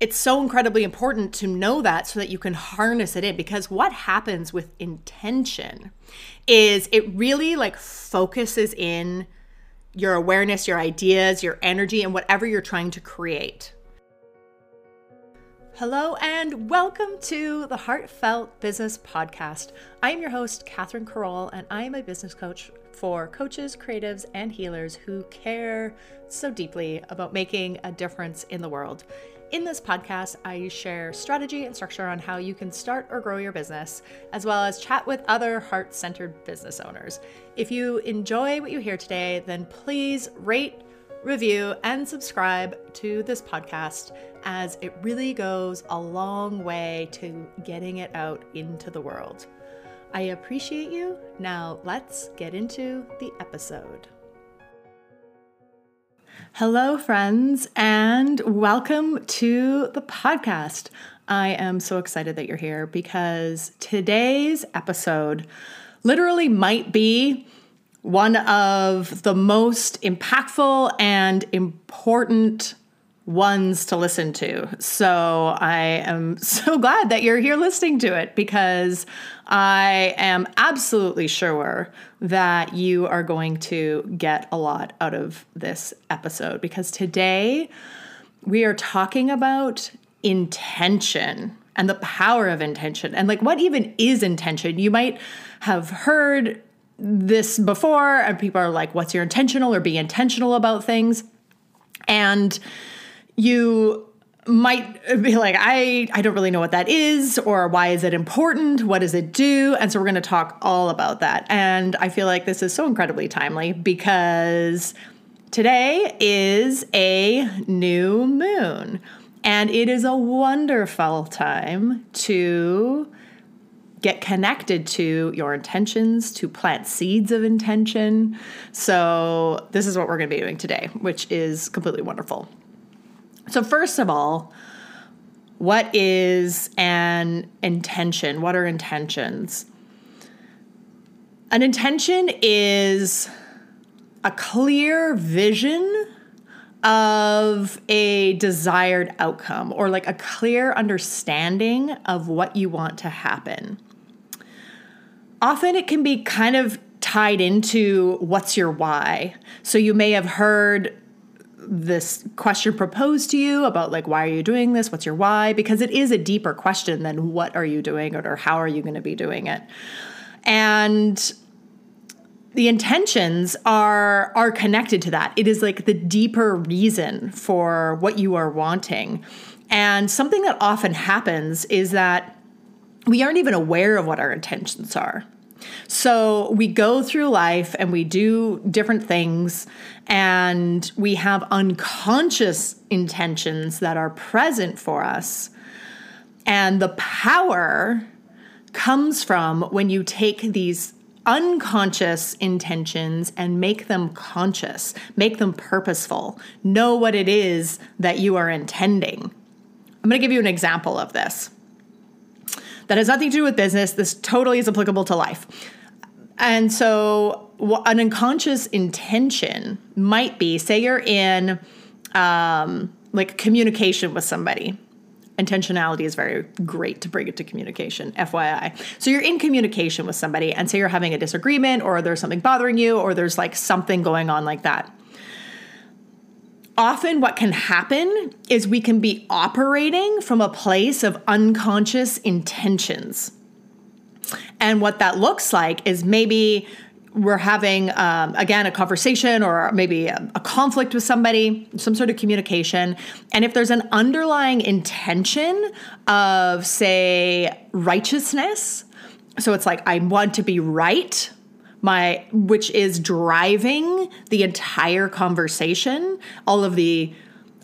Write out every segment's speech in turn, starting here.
it's so incredibly important to know that so that you can harness it in because what happens with intention is it really like focuses in your awareness, your ideas, your energy, and whatever you're trying to create. Hello, and welcome to the Heartfelt Business Podcast. I am your host, Catherine Carroll, and I am a business coach for coaches, creatives, and healers who care so deeply about making a difference in the world. In this podcast, I share strategy and structure on how you can start or grow your business, as well as chat with other heart centered business owners. If you enjoy what you hear today, then please rate, review, and subscribe to this podcast, as it really goes a long way to getting it out into the world. I appreciate you. Now, let's get into the episode. Hello, friends, and welcome to the podcast. I am so excited that you're here because today's episode literally might be one of the most impactful and important ones to listen to. So I am so glad that you're here listening to it because I am absolutely sure that you are going to get a lot out of this episode because today we are talking about intention and the power of intention and like what even is intention. You might have heard this before and people are like what's your intentional or be intentional about things and you might be like i i don't really know what that is or why is it important what does it do and so we're going to talk all about that and i feel like this is so incredibly timely because today is a new moon and it is a wonderful time to get connected to your intentions, to plant seeds of intention. So, this is what we're going to be doing today, which is completely wonderful. So, first of all, what is an intention? What are intentions? An intention is a clear vision of a desired outcome or like a clear understanding of what you want to happen. Often it can be kind of tied into what's your why. So you may have heard this question proposed to you about like why are you doing this? What's your why? Because it is a deeper question than what are you doing or how are you going to be doing it. And the intentions are are connected to that. It is like the deeper reason for what you are wanting. And something that often happens is that we aren't even aware of what our intentions are so we go through life and we do different things, and we have unconscious intentions that are present for us. And the power comes from when you take these unconscious intentions and make them conscious, make them purposeful, know what it is that you are intending. I'm going to give you an example of this that has nothing to do with business. This totally is applicable to life. And so, an unconscious intention might be say you're in um, like communication with somebody. Intentionality is very great to bring it to communication, FYI. So, you're in communication with somebody, and say you're having a disagreement, or there's something bothering you, or there's like something going on like that often what can happen is we can be operating from a place of unconscious intentions. And what that looks like is maybe we're having, um, again, a conversation or maybe a, a conflict with somebody, some sort of communication. And if there's an underlying intention of, say, righteousness, so it's like, I want to be right my which is driving the entire conversation all of the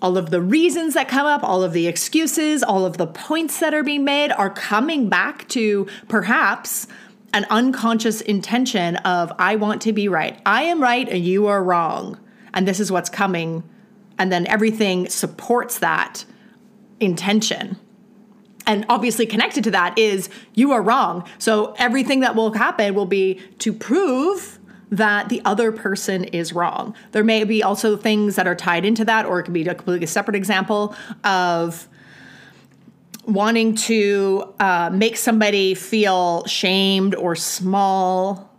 all of the reasons that come up all of the excuses all of the points that are being made are coming back to perhaps an unconscious intention of i want to be right. I am right and you are wrong. And this is what's coming. And then everything supports that intention and obviously connected to that is you are wrong. So everything that will happen will be to prove that the other person is wrong. There may be also things that are tied into that, or it could be a completely separate example of wanting to uh, make somebody feel shamed or small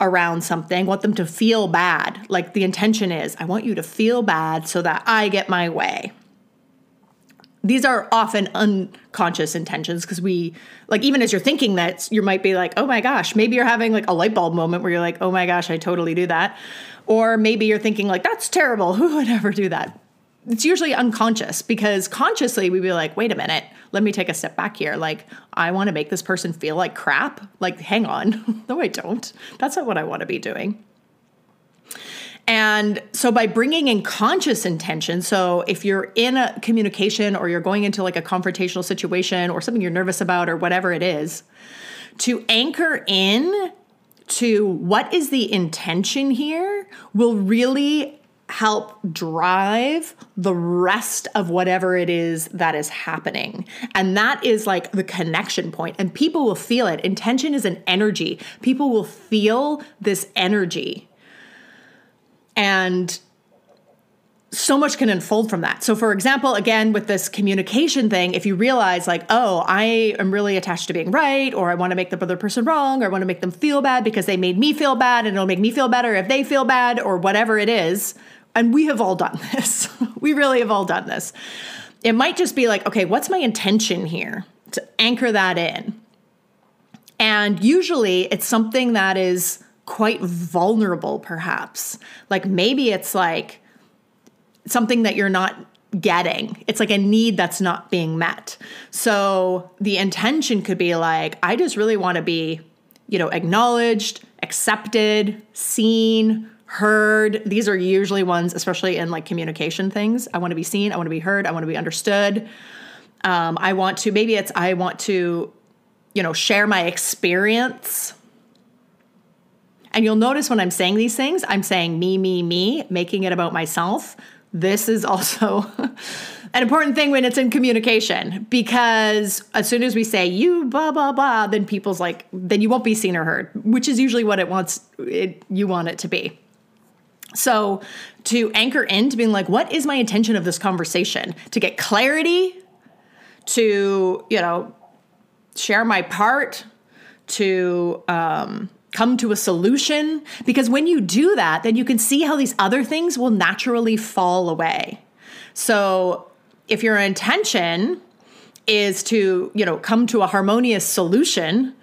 around something, want them to feel bad. Like the intention is, I want you to feel bad so that I get my way. These are often unconscious intentions because we, like, even as you're thinking that, you might be like, oh my gosh, maybe you're having like a light bulb moment where you're like, oh my gosh, I totally do that. Or maybe you're thinking, like, that's terrible. Who would ever do that? It's usually unconscious because consciously we'd be like, wait a minute, let me take a step back here. Like, I want to make this person feel like crap. Like, hang on. no, I don't. That's not what I want to be doing. And so by bringing in conscious intention, so if you're in a communication or you're going into like a confrontational situation or something you're nervous about or whatever it is, to anchor in to what is the intention here will really help drive the rest of whatever it is that is happening. And that is like the connection point, and people will feel it. Intention is an energy, people will feel this energy. And so much can unfold from that. So, for example, again, with this communication thing, if you realize, like, oh, I am really attached to being right, or I want to make the other person wrong, or I want to make them feel bad because they made me feel bad, and it'll make me feel better if they feel bad, or whatever it is, and we have all done this. we really have all done this. It might just be like, okay, what's my intention here? To anchor that in. And usually it's something that is quite vulnerable, perhaps. Like maybe it's like something that you're not getting. It's like a need that's not being met. So the intention could be like, I just really want to be, you know, acknowledged, accepted, seen, heard. These are usually ones, especially in like communication things. I want to be seen, I want to be heard, I want to be understood. Um, I want to, maybe it's, I want to, you know, share my experience. And you'll notice when I'm saying these things, I'm saying me, me, me, making it about myself. This is also an important thing when it's in communication because as soon as we say you blah blah blah, then people's like then you won't be seen or heard, which is usually what it wants it you want it to be. So, to anchor into being like, what is my intention of this conversation? To get clarity, to, you know, share my part, to um, come to a solution. Because when you do that, then you can see how these other things will naturally fall away. So, if your intention is to, you know, come to a harmonious solution,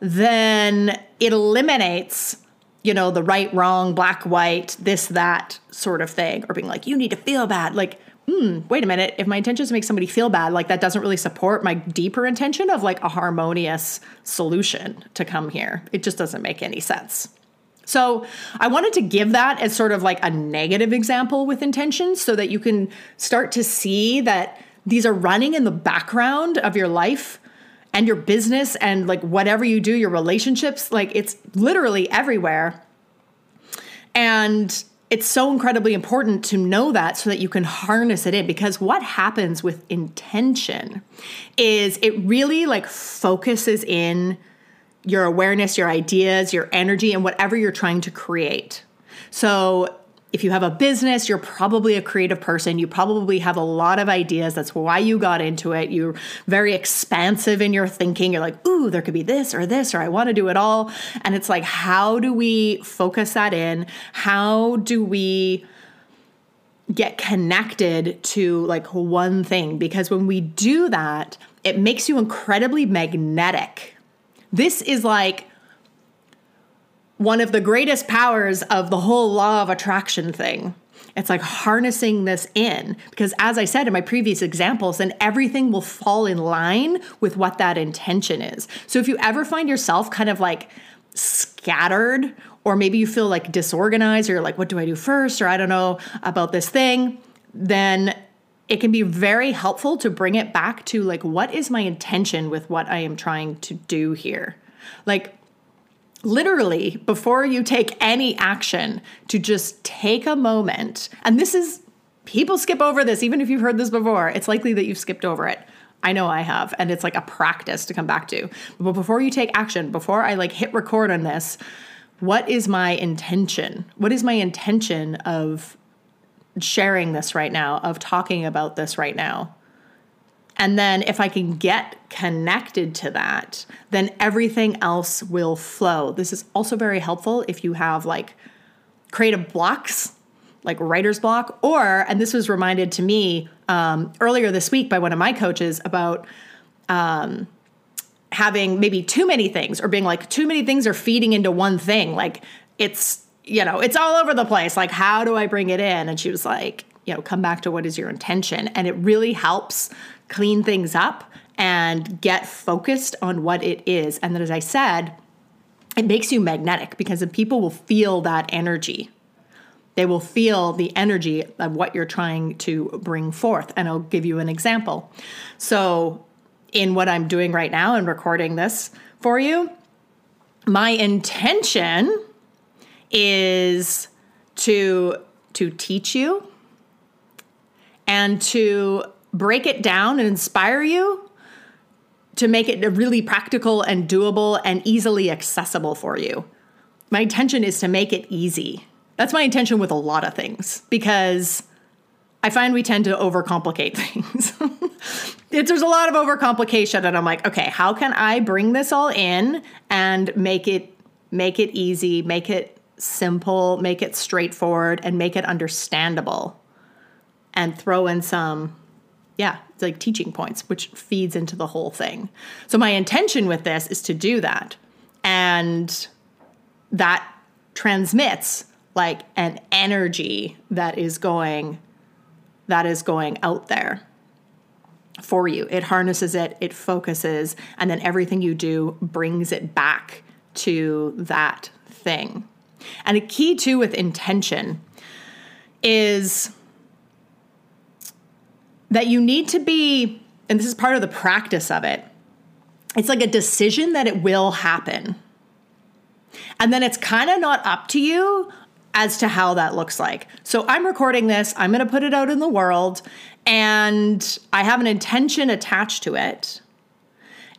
then it eliminates you know, the right, wrong, black, white, this, that sort of thing, or being like, you need to feel bad. Like, hmm, wait a minute. If my intention is to make somebody feel bad, like that doesn't really support my deeper intention of like a harmonious solution to come here. It just doesn't make any sense. So I wanted to give that as sort of like a negative example with intentions so that you can start to see that these are running in the background of your life and your business and like whatever you do, your relationships, like it's literally everywhere. And it's so incredibly important to know that so that you can harness it in because what happens with intention is it really like focuses in your awareness, your ideas, your energy, and whatever you're trying to create. So if you have a business, you're probably a creative person. You probably have a lot of ideas. That's why you got into it. You're very expansive in your thinking. You're like, ooh, there could be this or this, or I want to do it all. And it's like, how do we focus that in? How do we get connected to like one thing? Because when we do that, it makes you incredibly magnetic. This is like one of the greatest powers of the whole law of attraction thing. It's like harnessing this in because, as I said in my previous examples, then everything will fall in line with what that intention is. So, if you ever find yourself kind of like scattered, or maybe you feel like disorganized, or you're like, what do I do first? Or I don't know about this thing, then it can be very helpful to bring it back to like, what is my intention with what I am trying to do here? Like, literally before you take any action to just take a moment. And this is people skip over this even if you've heard this before. It's likely that you've skipped over it. I know i have and it's like a practice to come back to. But before you take action before i like hit record on this what is my intention? What is my intention of sharing this right now of talking about this right now And then if I can get connected to that, then everything else will flow. This is also very helpful if you have like creative blocks, like writer's block, or, and this was reminded to me um, earlier this week by one of my coaches about um, having maybe too many things or being like too many things are feeding into one thing. Like it's, you know, it's all over the place. Like, how do I bring it in? And she was like, you know, come back to what is your intention. And it really helps clean things up and get focused on what it is. And then, as I said, it makes you magnetic because the people will feel that energy. They will feel the energy of what you're trying to bring forth. And I'll give you an example. So, in what I'm doing right now and recording this for you, my intention is to to teach you and to break it down and inspire you to make it really practical and doable and easily accessible for you. My intention is to make it easy. That's my intention with a lot of things because I find we tend to overcomplicate things. there's a lot of overcomplication and I'm like, okay, how can I bring this all in and make it make it easy, make it simple, make it straightforward and make it understandable and throw in some yeah, it's like teaching points, which feeds into the whole thing. So my intention with this is to do that. And that transmits like an energy that is going that is going out there for you. It harnesses it, it focuses, and then everything you do brings it back to that thing. And a key too with intention is that you need to be, and this is part of the practice of it, it's like a decision that it will happen. And then it's kind of not up to you as to how that looks like. So I'm recording this, I'm going to put it out in the world, and I have an intention attached to it.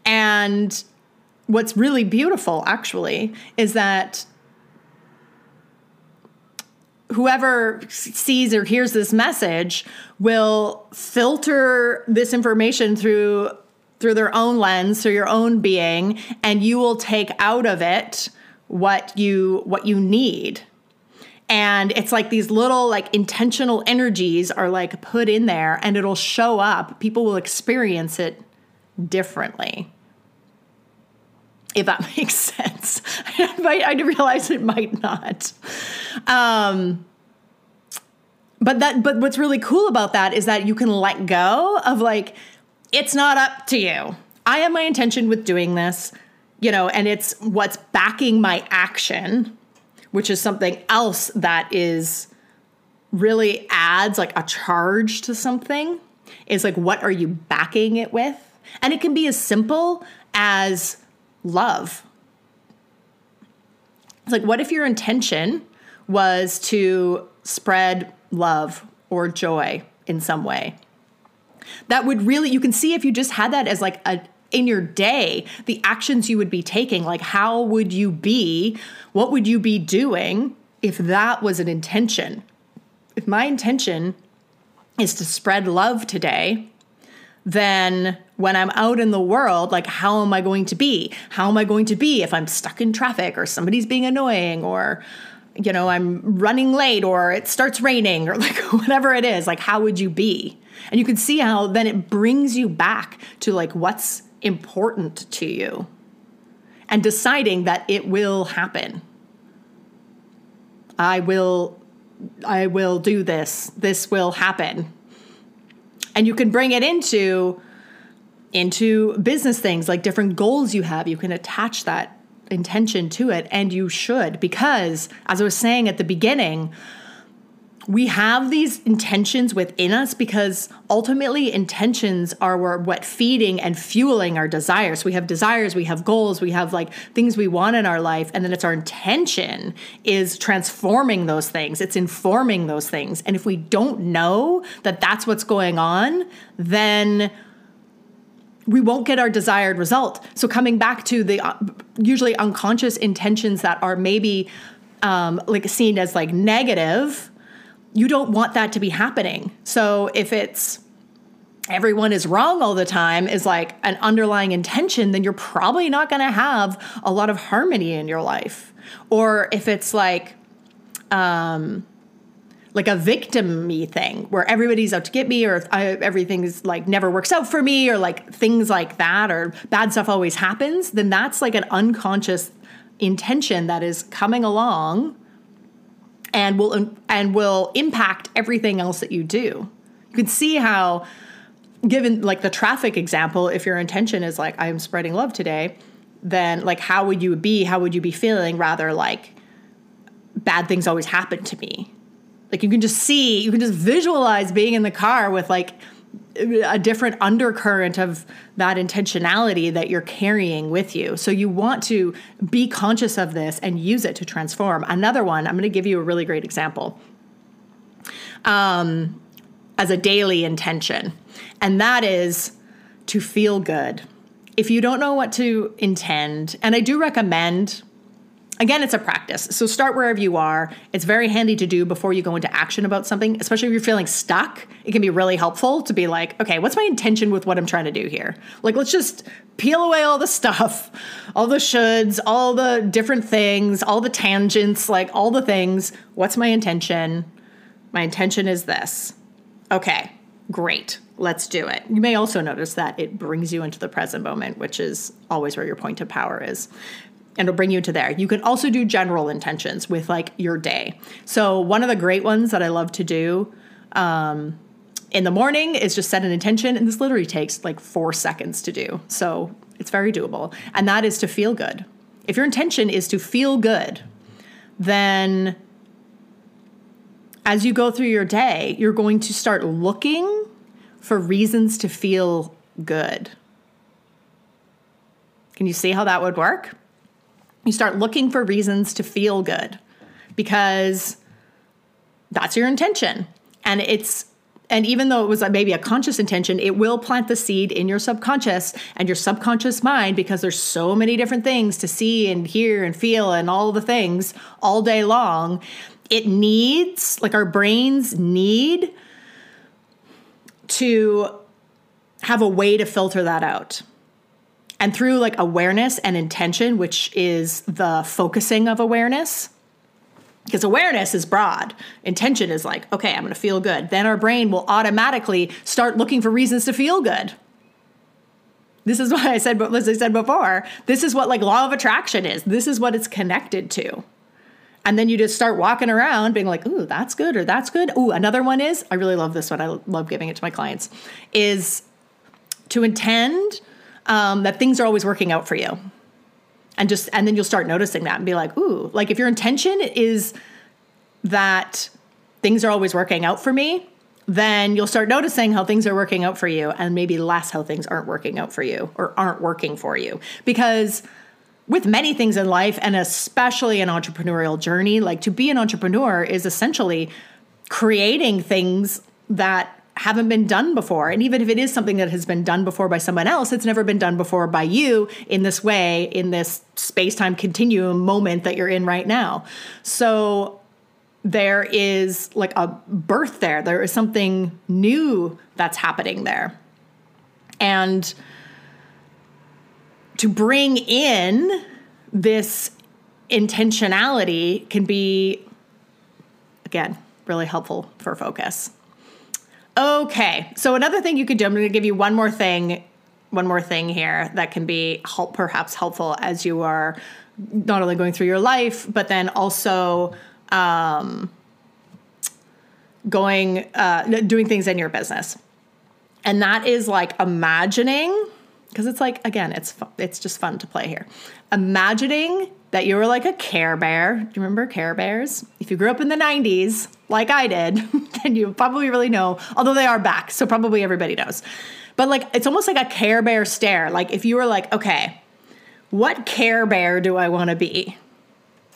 And what's really beautiful, actually, is that whoever sees or hears this message will filter this information through through their own lens through your own being and you will take out of it what you what you need. And it's like these little like intentional energies are like put in there and it'll show up. People will experience it differently if that makes sense. I, realize it might not. Um, but that but what's really cool about that is that you can let go of like it's not up to you. I have my intention with doing this, you know, and it's what's backing my action, which is something else that is really adds like a charge to something. Is like what are you backing it with? And it can be as simple as love. It's like, what if your intention was to spread love or joy in some way? That would really, you can see if you just had that as like a, in your day, the actions you would be taking, like how would you be, what would you be doing if that was an intention? If my intention is to spread love today, then when I'm out in the world, like, how am I going to be? How am I going to be if I'm stuck in traffic or somebody's being annoying or, you know, I'm running late or it starts raining or like whatever it is? Like, how would you be? And you can see how then it brings you back to like what's important to you and deciding that it will happen. I will I will do this. This will happen. And you can bring it into into business things like different goals you have. You can attach that intention to it, and you should, because as I was saying at the beginning, we have these intentions within us because ultimately intentions are what feeding and fueling our desires. We have desires, we have goals, we have like things we want in our life, and then it's our intention is transforming those things. It's informing those things. And if we don't know that that's what's going on, then we won't get our desired result. So coming back to the uh, usually unconscious intentions that are maybe um, like seen as like negative, you don't want that to be happening. So if it's everyone is wrong all the time is like an underlying intention, then you're probably not going to have a lot of harmony in your life. Or if it's like, um, like a victim me thing where everybody's out to get me or I, everything's like never works out for me or like things like that or bad stuff always happens, then that's like an unconscious intention that is coming along and will and will impact everything else that you do. You can see how given like the traffic example, if your intention is like I'm spreading love today, then like how would you be? How would you be feeling rather like bad things always happen to me? Like you can just see, you can just visualize being in the car with like a different undercurrent of that intentionality that you're carrying with you. So you want to be conscious of this and use it to transform. Another one, I'm going to give you a really great example. Um, as a daily intention, and that is to feel good. If you don't know what to intend, and I do recommend again, it's a practice. So start wherever you are. It's very handy to do before you go into action about something, especially if you're feeling stuck. It can be really helpful to be like, okay, what's my intention with what I'm trying to do here? Like, let's just peel away all the stuff, all the shoulds, all the different things, all the tangents, like all the things. What's my intention? My intention is this. Okay, great. Let's do it. You may also notice that it brings you into the present moment, which is always where your point of power is and it'll bring you to there. You can also do general intentions with like your day. So, one of the great ones that I love to do um, in the morning is just set an intention, and this literally takes like four seconds to do. So, it's very doable. And that is to feel good. If your intention is to feel good, then as you go through your day, you're going to start looking for reasons to feel good. Can you see how that would work? You start looking for reasons to feel good because that's your intention. And it's and even though it was maybe a conscious intention, it will plant the seed in your subconscious and your subconscious mind because there's so many different things to see and hear and feel and all the things all day long. It needs, like our brains need to have a way to filter that out. And through like awareness and intention, which is the focusing of awareness, because awareness is broad, intention is like, okay, I'm going to feel good. Then our brain will automatically start looking for reasons to feel good. This is what I said, as I said before, this is what like law of attraction is. This is what it's connected to. And then you just start walking around being like, ooh, that's good or that's good. Ooh, another one is, I really love this one. I love giving it to my clients, is to intend um, that things are always working out for you. And just, and then you'll start noticing that and be like, ooh, like if your intention is that things are always working out for me, then you'll start noticing how things are working out for you and maybe less how things aren't working out for you or aren't working for you. Because with many things in life, and especially an entrepreneurial journey, like to be an entrepreneur is essentially creating things that haven't been done before. And even if it is something that has been done before by someone else, it's never been done before by you in this way, in this space time continuum moment that you're in right now. So there is like a birth there, there is something new that's happening there. And to bring in this intentionality can be, again, really helpful for focus. Okay, so another thing you could do, I'm going to give you one more thing, one more thing here that can be help, perhaps helpful as you are not only going through your life, but then also um, going, uh, doing things in your business. And that is like imagining, because it's like, again, it's, it's just fun to play here. Imagining that you were like a Care Bear. Do you remember Care Bears? If you grew up in the 90s, like I did, then you probably really know, although they are back, so probably everybody knows. But like it's almost like a Care Bear stare. Like if you were like, okay, what Care Bear do I want to be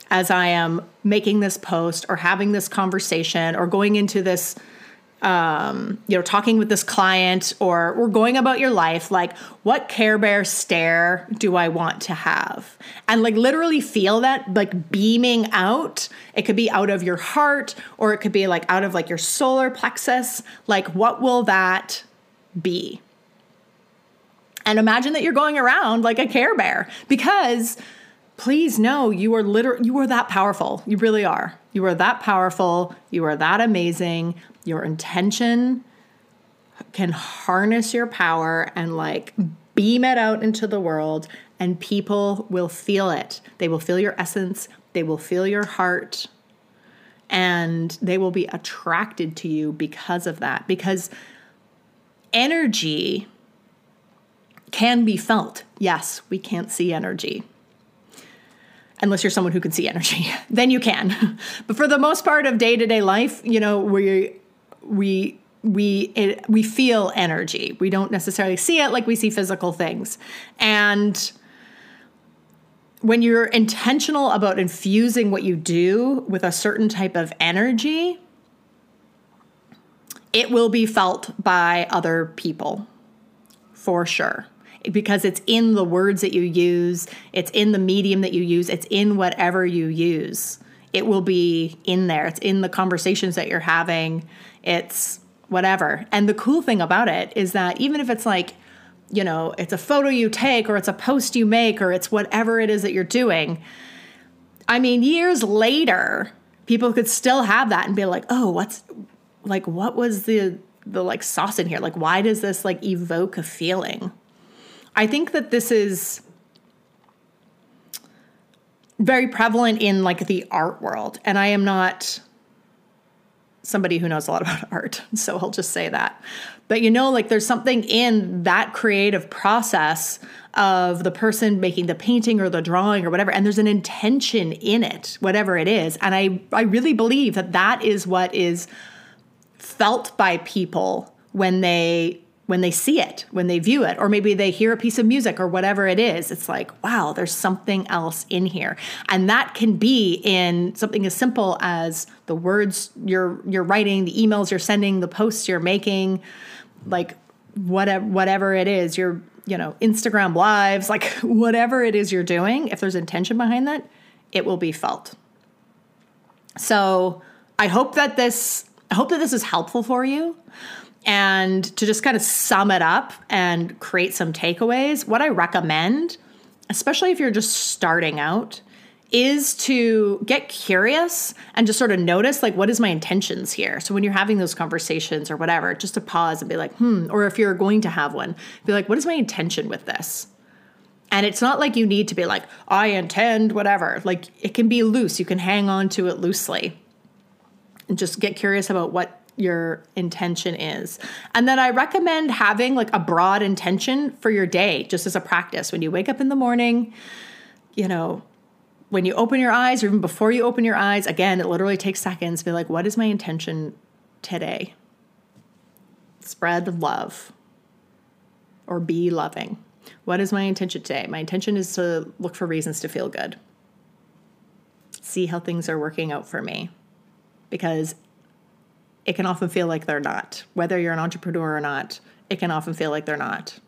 as I am making this post or having this conversation or going into this um, you know, talking with this client or we're going about your life, like what Care Bear stare do I want to have? And like literally feel that like beaming out. It could be out of your heart or it could be like out of like your solar plexus. Like what will that be. And imagine that you're going around like a care bear because please know you are literally you are that powerful. You really are. You are that powerful. You are that amazing. Your intention can harness your power and like beam it out into the world and people will feel it. They will feel your essence, they will feel your heart and they will be attracted to you because of that because energy can be felt. Yes, we can't see energy unless you're someone who can see energy. then you can. but for the most part of day-to-day life, you know, we we we it, we feel energy. We don't necessarily see it like we see physical things. And when you're intentional about infusing what you do with a certain type of energy, it will be felt by other people for sure because it's in the words that you use, it's in the medium that you use, it's in whatever you use. It will be in there. It's in the conversations that you're having. It's whatever. And the cool thing about it is that even if it's like, you know, it's a photo you take or it's a post you make or it's whatever it is that you're doing, I mean, years later, people could still have that and be like, "Oh, what's like what was the the like sauce in here? Like why does this like evoke a feeling?" I think that this is very prevalent in like the art world. And I am not somebody who knows a lot about art, so I'll just say that. But you know, like there's something in that creative process of the person making the painting or the drawing or whatever, and there's an intention in it, whatever it is. And I, I really believe that that is what is felt by people when they when they see it, when they view it, or maybe they hear a piece of music or whatever it is, it's like, wow, there's something else in here. And that can be in something as simple as the words you're you're writing, the emails you're sending, the posts you're making, like whatever whatever it is, your you know, Instagram lives, like whatever it is you're doing, if there's intention behind that, it will be felt. So, I hope that this I hope that this is helpful for you. And to just kind of sum it up and create some takeaways, what I recommend, especially if you're just starting out, is to get curious and just sort of notice like what is my intentions here? So when you're having those conversations or whatever just to pause and be like hmm or if you're going to have one be like what is my intention with this? And it's not like you need to be like i intend whatever. Like it can be loose. You can hang on to it loosely. And just get curious about what your intention is. And then I recommend having like a broad intention for your day just as a practice. When you wake up in the morning, you know, when you open your eyes or even before you open your eyes, again, it literally takes seconds. to Be like, what is my intention today? Spread love or be loving. What is my intention today? My intention is to look for reasons to feel good. See how things are working out for me. Because it can often feel like they're not. Whether you're an entrepreneur or not, it can often feel like they're not.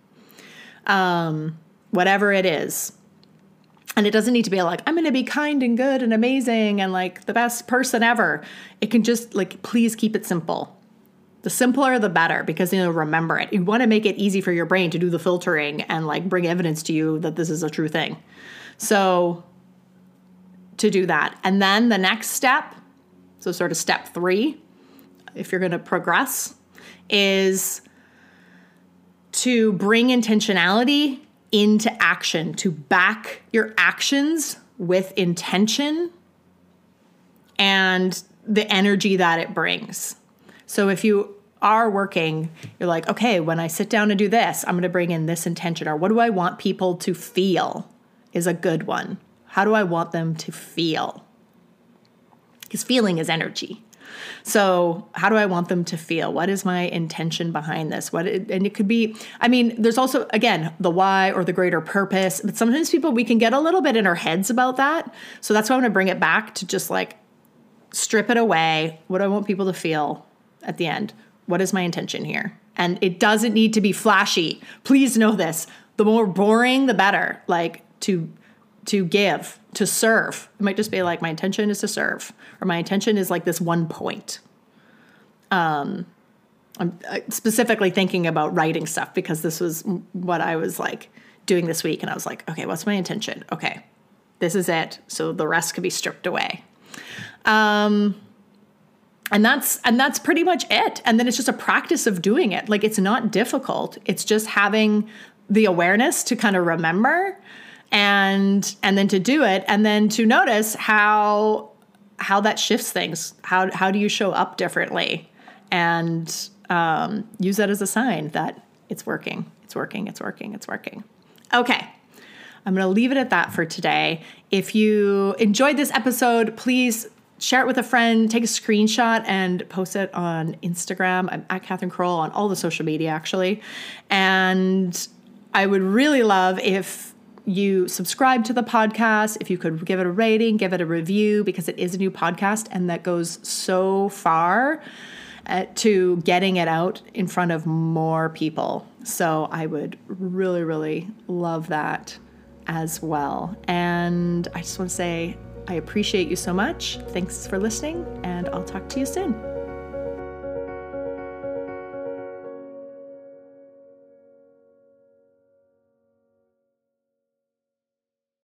Um, whatever it is. And it doesn't need to be like, I'm going to be kind and good and amazing and like the best person ever. It can just like, please keep it simple. The simpler, the better because you know, remember it. You want to make it easy for your brain to do the filtering and like bring evidence to you that this is a true thing. So, to do that. And then the next step, so sort of step three, if you're going to progress, is to bring intentionality into action, to back your actions with intention and the energy that it brings. So if you are working, you're like, okay, when I sit down to do this, I'm going to bring in this intention, or what do I want people to feel is a good one. How do I want them to feel? Because feeling is energy. So, how do I want them to feel? What is my intention behind this? What and it could be I mean, there's also again, the why or the greater purpose, but sometimes people we can get a little bit in our heads about that. So that's why I'm going to bring it back to just like strip it away. What do I want people to feel at the end? What is my intention here? And it doesn't need to be flashy. Please know this. The more boring, the better. Like to to give, to serve. It might just be like my intention is to serve, or my intention is like this one point. Um, I'm uh, specifically thinking about writing stuff because this was what I was like doing this week. And I was like, okay, what's my intention? Okay, this is it. So the rest can be stripped away. Um, and that's and that's pretty much it and then it's just a practice of doing it like it's not difficult it's just having the awareness to kind of remember and and then to do it and then to notice how how that shifts things how how do you show up differently and um, use that as a sign that it's working it's working it's working it's working okay i'm going to leave it at that for today if you enjoyed this episode please share it with a friend, take a screenshot and post it on Instagram. I'm at Catherine Carroll on all the social media actually. And I would really love if you subscribe to the podcast, if you could give it a rating, give it a review, because it is a new podcast and that goes so far uh, to getting it out in front of more people. So I would really, really love that as well. And I just want to say I appreciate you so much. Thanks for listening, and I'll talk to you soon.